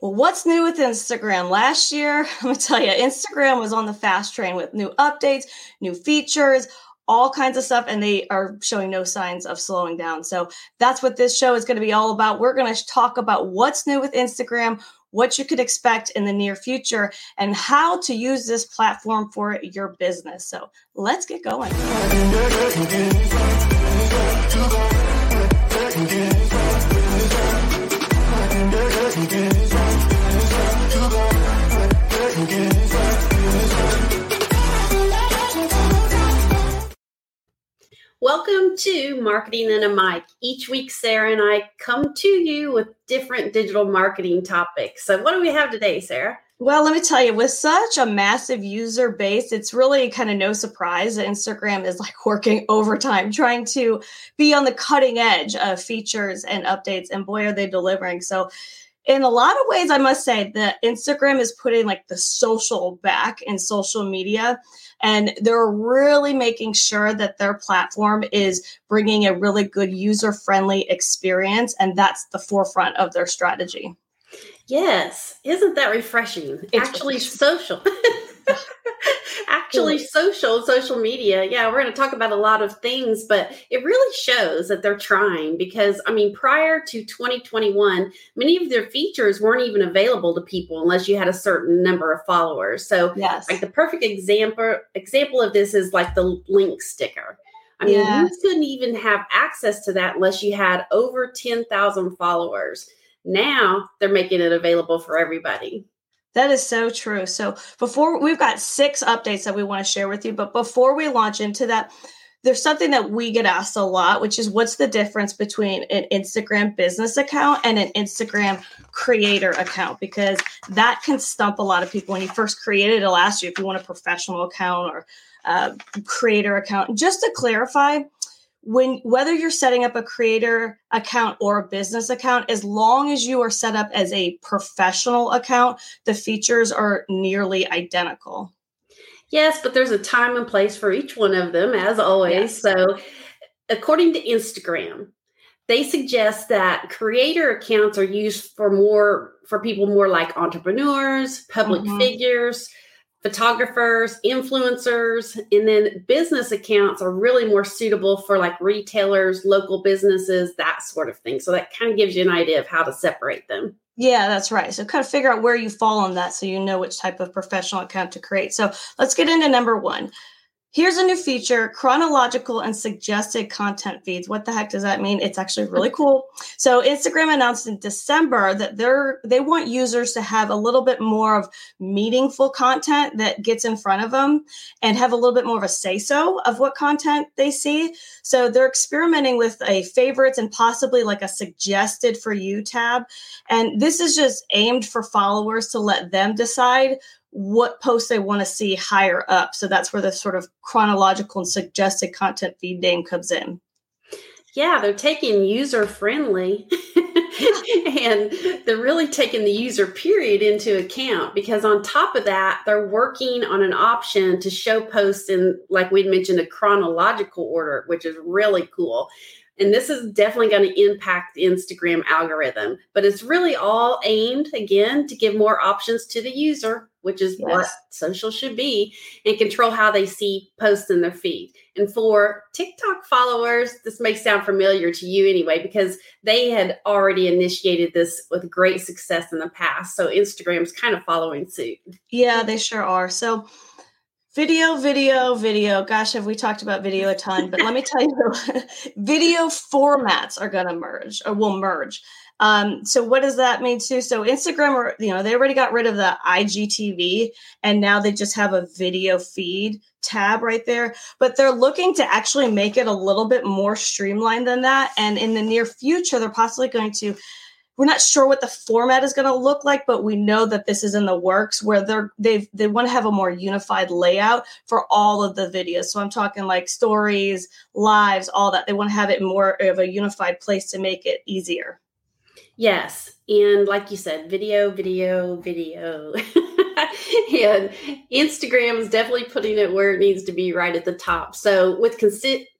Well, what's new with Instagram? Last year, I'm going to tell you, Instagram was on the fast train with new updates, new features, all kinds of stuff, and they are showing no signs of slowing down. So that's what this show is going to be all about. We're going to talk about what's new with Instagram, what you could expect in the near future, and how to use this platform for your business. So let's get going. To Marketing and a Mic. Each week, Sarah and I come to you with different digital marketing topics. So, what do we have today, Sarah? Well, let me tell you, with such a massive user base, it's really kind of no surprise that Instagram is like working overtime trying to be on the cutting edge of features and updates. And boy, are they delivering. So, in a lot of ways, I must say that Instagram is putting like the social back in social media. And they're really making sure that their platform is bringing a really good user friendly experience. And that's the forefront of their strategy. Yes. Isn't that refreshing? It's Actually, refreshing. social. Actually, social, social media. Yeah, we're going to talk about a lot of things, but it really shows that they're trying because, I mean, prior to 2021, many of their features weren't even available to people unless you had a certain number of followers. So, yes. like the perfect example example of this is like the link sticker. I mean, yes. you couldn't even have access to that unless you had over 10,000 followers. Now they're making it available for everybody. That is so true. So before we've got six updates that we want to share with you, but before we launch into that, there's something that we get asked a lot, which is what's the difference between an Instagram business account and an Instagram creator account? Because that can stump a lot of people. When you first create it, it'll ask you if you want a professional account or a creator account. Just to clarify, when whether you're setting up a creator account or a business account as long as you are set up as a professional account the features are nearly identical yes but there's a time and place for each one of them as always yes. so according to instagram they suggest that creator accounts are used for more for people more like entrepreneurs public mm-hmm. figures photographers, influencers, and then business accounts are really more suitable for like retailers, local businesses, that sort of thing. So that kind of gives you an idea of how to separate them. Yeah, that's right. So kind of figure out where you fall on that so you know which type of professional account to create. So let's get into number one. Here's a new feature chronological and suggested content feeds. What the heck does that mean? It's actually really cool. So Instagram announced in December that they're they want users to have a little bit more of meaningful content that gets in front of them and have a little bit more of a say so of what content they see. So they're experimenting with a favorites and possibly like a suggested for you tab. And this is just aimed for followers to let them decide what posts they want to see higher up. So that's where the sort of chronological and suggested content feed name comes in. Yeah, they're taking user friendly and they're really taking the user period into account because on top of that, they're working on an option to show posts in, like we'd mentioned, a chronological order, which is really cool. And this is definitely going to impact the Instagram algorithm, but it's really all aimed again to give more options to the user, which is yes. what social should be, and control how they see posts in their feed. And for TikTok followers, this may sound familiar to you anyway, because they had already initiated this with great success in the past. So Instagram's kind of following suit. Yeah, they sure are. So Video, video, video. Gosh, have we talked about video a ton? But let me tell you, video formats are going to merge or will merge. Um, so what does that mean too? So Instagram, you know, they already got rid of the IGTV, and now they just have a video feed tab right there. But they're looking to actually make it a little bit more streamlined than that. And in the near future, they're possibly going to we're not sure what the format is going to look like, but we know that this is in the works where they're they they want to have a more unified layout for all of the videos. So I'm talking like stories, lives, all that. They want to have it more of a unified place to make it easier. Yes. And like you said, video, video, video. and Instagram is definitely putting it where it needs to be right at the top. So with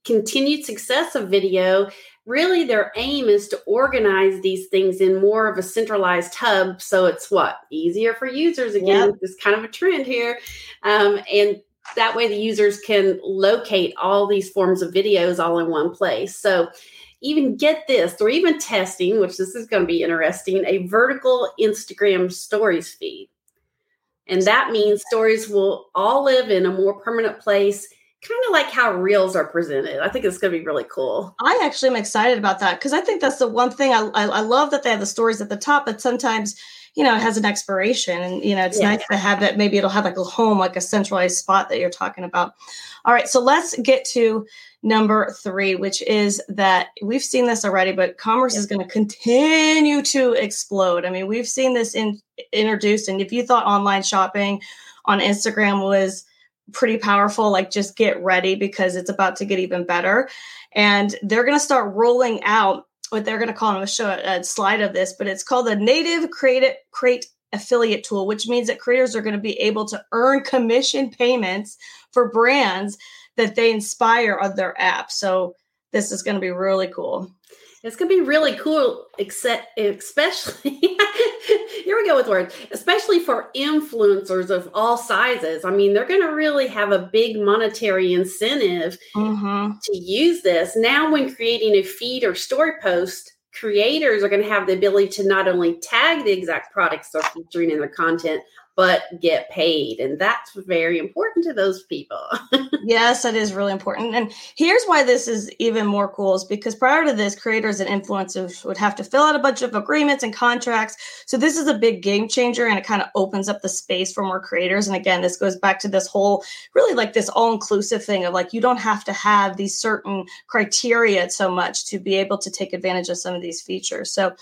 continued success of video, really their aim is to organize these things in more of a centralized hub so it's what easier for users again yep. it's kind of a trend here um, and that way the users can locate all these forms of videos all in one place so even get this they're even testing which this is going to be interesting a vertical instagram stories feed and that means stories will all live in a more permanent place kind of like how reels are presented. I think it's going to be really cool. I actually am excited about that because I think that's the one thing I, I, I, love that they have the stories at the top, but sometimes, you know, it has an expiration and, you know, it's yeah. nice to have that. Maybe it'll have like a home, like a centralized spot that you're talking about. All right. So let's get to number three, which is that we've seen this already, but commerce is going to continue to explode. I mean, we've seen this in introduced. And if you thought online shopping on Instagram was, pretty powerful. Like, just get ready because it's about to get even better. And they're going to start rolling out what they're going to call, going to show a, a slide of this, but it's called the Native Create, Create Affiliate Tool, which means that creators are going to be able to earn commission payments for brands that they inspire on their app. So, this is going to be really cool. It's going to be really cool, except especially here we go with words, especially for influencers of all sizes. I mean, they're going to really have a big monetary incentive mm-hmm. to use this. Now, when creating a feed or story post, creators are going to have the ability to not only tag the exact products they're featuring in their content, but get paid. And that's very important to those people. yes, that is really important. And here's why this is even more cool is because prior to this, creators and influencers would have to fill out a bunch of agreements and contracts. So this is a big game changer and it kind of opens up the space for more creators. And again, this goes back to this whole really like this all inclusive thing of like you don't have to have these certain criteria so much to be able to take advantage of some of these features. So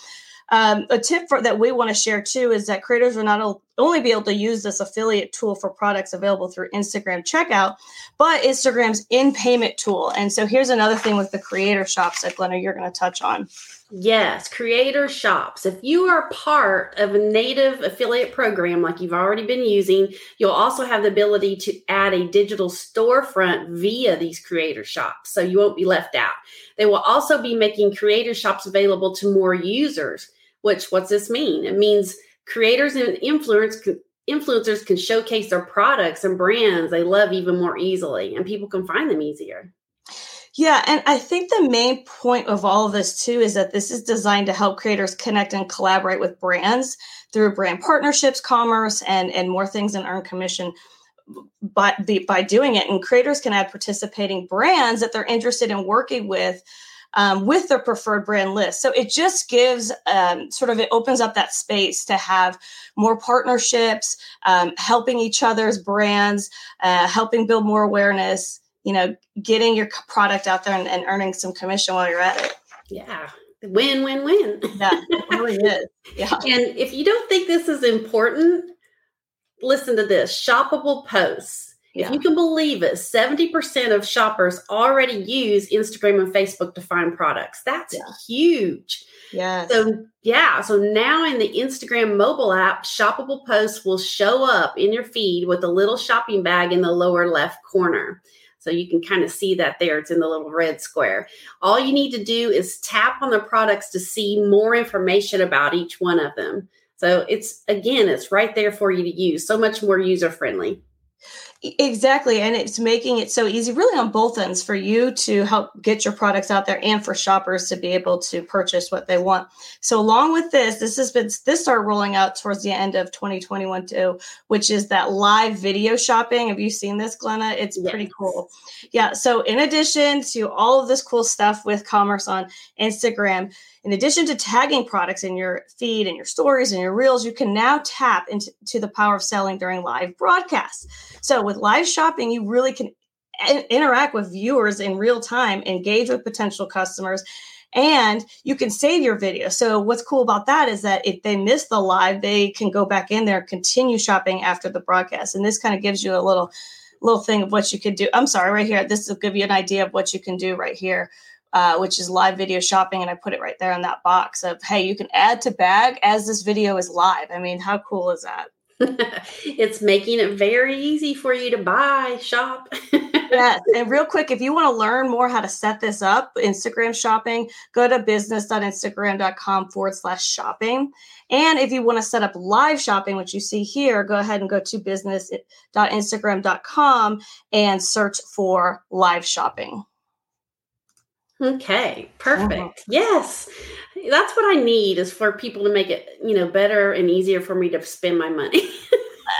um, a tip for, that we want to share too is that creators are not only be able to use this affiliate tool for products available through Instagram checkout, but Instagram's in payment tool. And so here's another thing with the creator shops that Glenna, you're going to touch on. Yes, creator shops. If you are part of a native affiliate program like you've already been using, you'll also have the ability to add a digital storefront via these creator shops. So you won't be left out. They will also be making creator shops available to more users. Which what's this mean? It means creators and influence influencers can showcase their products and brands they love even more easily, and people can find them easier. Yeah, and I think the main point of all of this too is that this is designed to help creators connect and collaborate with brands through brand partnerships, commerce, and and more things and earn commission by by doing it. And creators can add participating brands that they're interested in working with um, with their preferred brand list. So it just gives um, sort of it opens up that space to have more partnerships, um, helping each other's brands, uh, helping build more awareness. You know, getting your product out there and, and earning some commission while you're at it. Yeah, win win win yeah it really is yeah and if you don't think this is important listen to this shoppable posts if you can believe it, 70% of shoppers already use Instagram and Facebook to find products. That's yeah. huge. Yeah. So, yeah. So now in the Instagram mobile app, shoppable posts will show up in your feed with a little shopping bag in the lower left corner. So you can kind of see that there. It's in the little red square. All you need to do is tap on the products to see more information about each one of them. So it's again, it's right there for you to use. So much more user friendly. Exactly. And it's making it so easy, really, on both ends for you to help get your products out there and for shoppers to be able to purchase what they want. So, along with this, this has been, this started rolling out towards the end of 2021 too, which is that live video shopping. Have you seen this, Glenna? It's yes. pretty cool. Yeah. So, in addition to all of this cool stuff with commerce on Instagram, in addition to tagging products in your feed and your stories and your reels, you can now tap into the power of selling during live broadcasts. So with live shopping, you really can interact with viewers in real time, engage with potential customers, and you can save your video. So what's cool about that is that if they miss the live, they can go back in there, continue shopping after the broadcast. And this kind of gives you a little little thing of what you could do. I'm sorry, right here. This will give you an idea of what you can do right here uh, which is live video shopping. And I put it right there in that box of, hey, you can add to bag as this video is live. I mean, how cool is that? it's making it very easy for you to buy, shop. yes. And real quick, if you want to learn more how to set this up, Instagram shopping, go to business.instagram.com forward slash shopping. And if you want to set up live shopping, which you see here, go ahead and go to business.instagram.com and search for live shopping. Okay, perfect. Uh-huh. Yes. That's what I need is for people to make it, you know, better and easier for me to spend my money.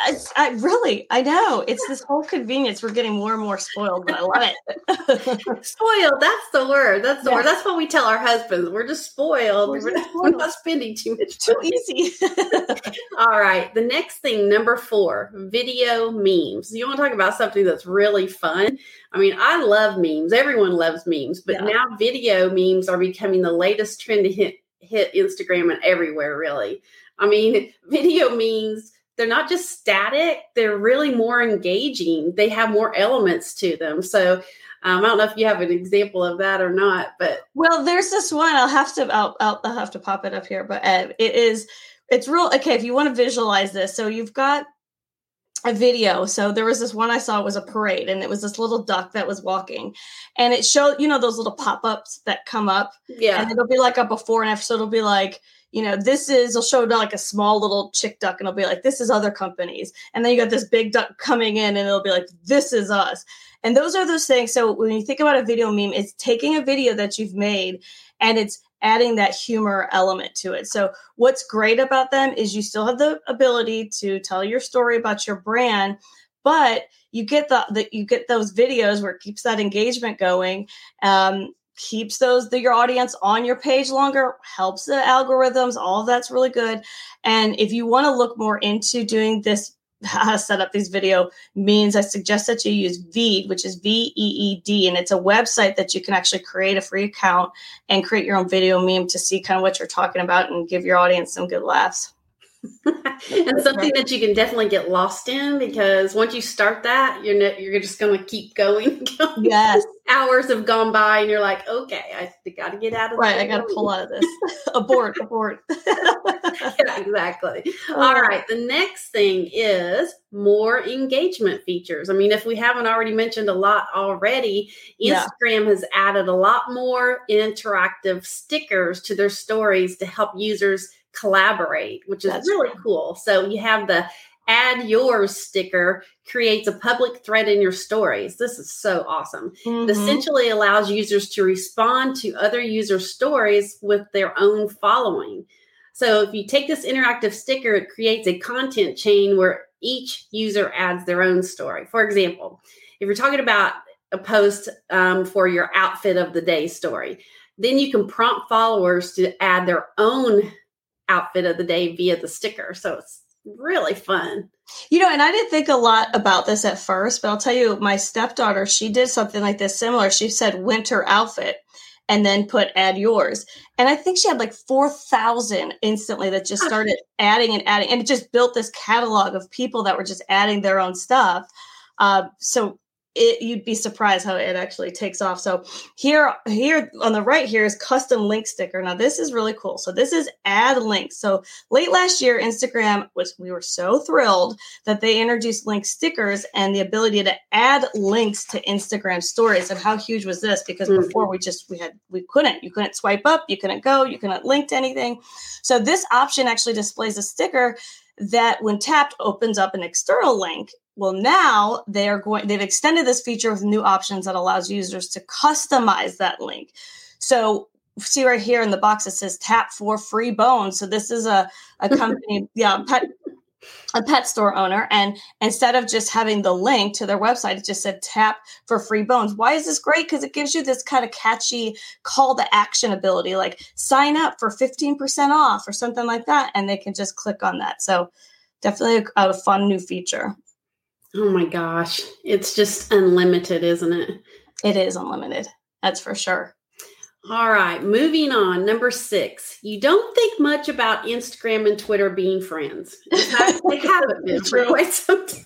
I, I, really, I know. It's this whole convenience. We're getting more and more spoiled, but I love it. spoiled. That's the word. That's the yes. word. That's what we tell our husbands. We're just spoiled. We're, just spoiled. we're not spending too much. Too easy. All right. The next thing, number four, video memes. You want to talk about something that's really fun? I mean, I love memes. Everyone loves memes, but yeah. now video memes are becoming the latest trend to hit hit Instagram and everywhere. Really. I mean, video memes they're not just static they're really more engaging they have more elements to them so um, I don't know if you have an example of that or not, but well, there's this one. I'll have to I'll, I'll, I'll have to pop it up here, but uh, it is it's real okay. If you want to visualize this, so you've got a video. So there was this one I saw it was a parade, and it was this little duck that was walking, and it showed you know those little pop ups that come up, yeah, and it'll be like a before and after. So it'll be like you know, this is, it'll show like a small little chick duck and it'll be like, this is other companies. And then you got this big duck coming in and it'll be like, this is us. And those are those things. So when you think about a video meme, it's taking a video that you've made and it's adding that humor element to it. So what's great about them is you still have the ability to tell your story about your brand, but you get the, the you get those videos where it keeps that engagement going. Um, keeps those the, your audience on your page longer helps the algorithms all that's really good. And if you want to look more into doing this set up these video means i suggest that you use veed which is v-e-e-d and it's a website that you can actually create a free account and create your own video meme to see kind of what you're talking about and give your audience some good laughs and something that you can definitely get lost in because once you start that, you're you're just going to keep going. yes, hours have gone by, and you're like, okay, I got to get out of right. I got to pull out of this. abort, abort. yeah, exactly. Oh. All right. The next thing is more engagement features. I mean, if we haven't already mentioned a lot already, Instagram yeah. has added a lot more interactive stickers to their stories to help users collaborate, which is That's really cool. So you have the add yours sticker creates a public thread in your stories. This is so awesome. Mm-hmm. It essentially allows users to respond to other user stories with their own following. So if you take this interactive sticker, it creates a content chain where each user adds their own story. For example, if you're talking about a post um, for your outfit of the day story, then you can prompt followers to add their own outfit of the day via the sticker. So it's really fun. You know, and I didn't think a lot about this at first, but I'll tell you, my stepdaughter, she did something like this similar. She said winter outfit and then put add yours. And I think she had like 4,000 instantly that just started adding and adding. And it just built this catalog of people that were just adding their own stuff. Uh, so it, you'd be surprised how it actually takes off. So here, here on the right here is custom link sticker. Now this is really cool. So this is add links. So late last year, Instagram was we were so thrilled that they introduced link stickers and the ability to add links to Instagram stories. And how huge was this? Because mm-hmm. before we just we had we couldn't. You couldn't swipe up. You couldn't go. You couldn't link to anything. So this option actually displays a sticker that when tapped opens up an external link well, now they are going, they've extended this feature with new options that allows users to customize that link. So see right here in the box, it says tap for free bones. So this is a, a company, yeah, pet, a pet store owner. And instead of just having the link to their website, it just said tap for free bones. Why is this great? Because it gives you this kind of catchy call to action ability, like sign up for 15% off or something like that. And they can just click on that. So definitely a, a fun new feature. Oh my gosh. It's just unlimited, isn't it? It is unlimited. That's for sure. All right, moving on. Number six, you don't think much about Instagram and Twitter being friends. Fact, they haven't been for quite some time.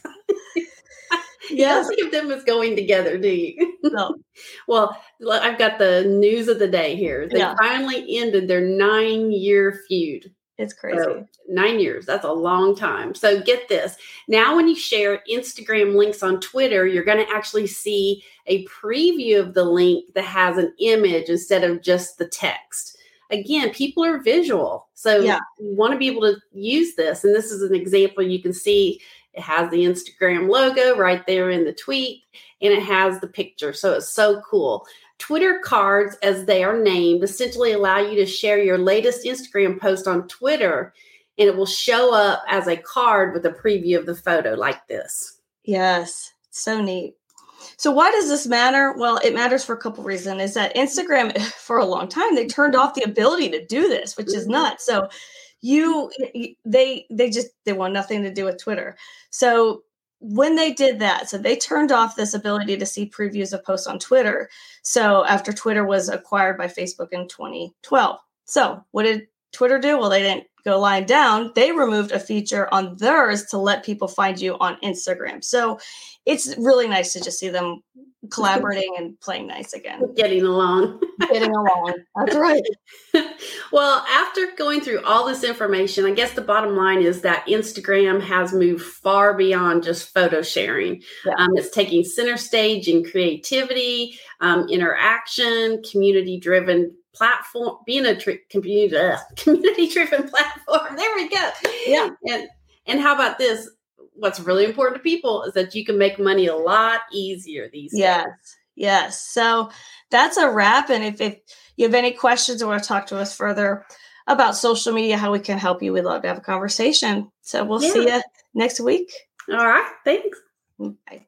you don't think of them as going together, do you? No. well, I've got the news of the day here. They yeah. finally ended their nine year feud. It's crazy. So nine years. That's a long time. So get this. Now, when you share Instagram links on Twitter, you're going to actually see a preview of the link that has an image instead of just the text. Again, people are visual. So yeah. you want to be able to use this. And this is an example you can see it has the Instagram logo right there in the tweet and it has the picture. So it's so cool. Twitter cards, as they are named, essentially allow you to share your latest Instagram post on Twitter and it will show up as a card with a preview of the photo like this. Yes, so neat. So why does this matter? Well, it matters for a couple reasons. Is that Instagram for a long time they turned off the ability to do this, which is mm-hmm. nuts. So you they they just they want nothing to do with Twitter. So when they did that, so they turned off this ability to see previews of posts on Twitter. So after Twitter was acquired by Facebook in 2012. So what did Twitter do? Well, they didn't go lying down. They removed a feature on theirs to let people find you on Instagram. So it's really nice to just see them collaborating and playing nice again. Getting along. Getting along. That's right. well, after going through all this information, I guess the bottom line is that Instagram has moved far beyond just photo sharing. Yeah. Um, it's taking center stage in creativity, um, interaction, community driven platform, being a tri- community driven platform. There we go. Yeah. And and how about this? What's really important to people is that you can make money a lot easier these yes. days. Yes. Yes. So that's a wrap. And if, if you have any questions or want to talk to us further about social media, how we can help you, we'd love to have a conversation. So we'll yeah. see you next week. All right. Thanks. Bye.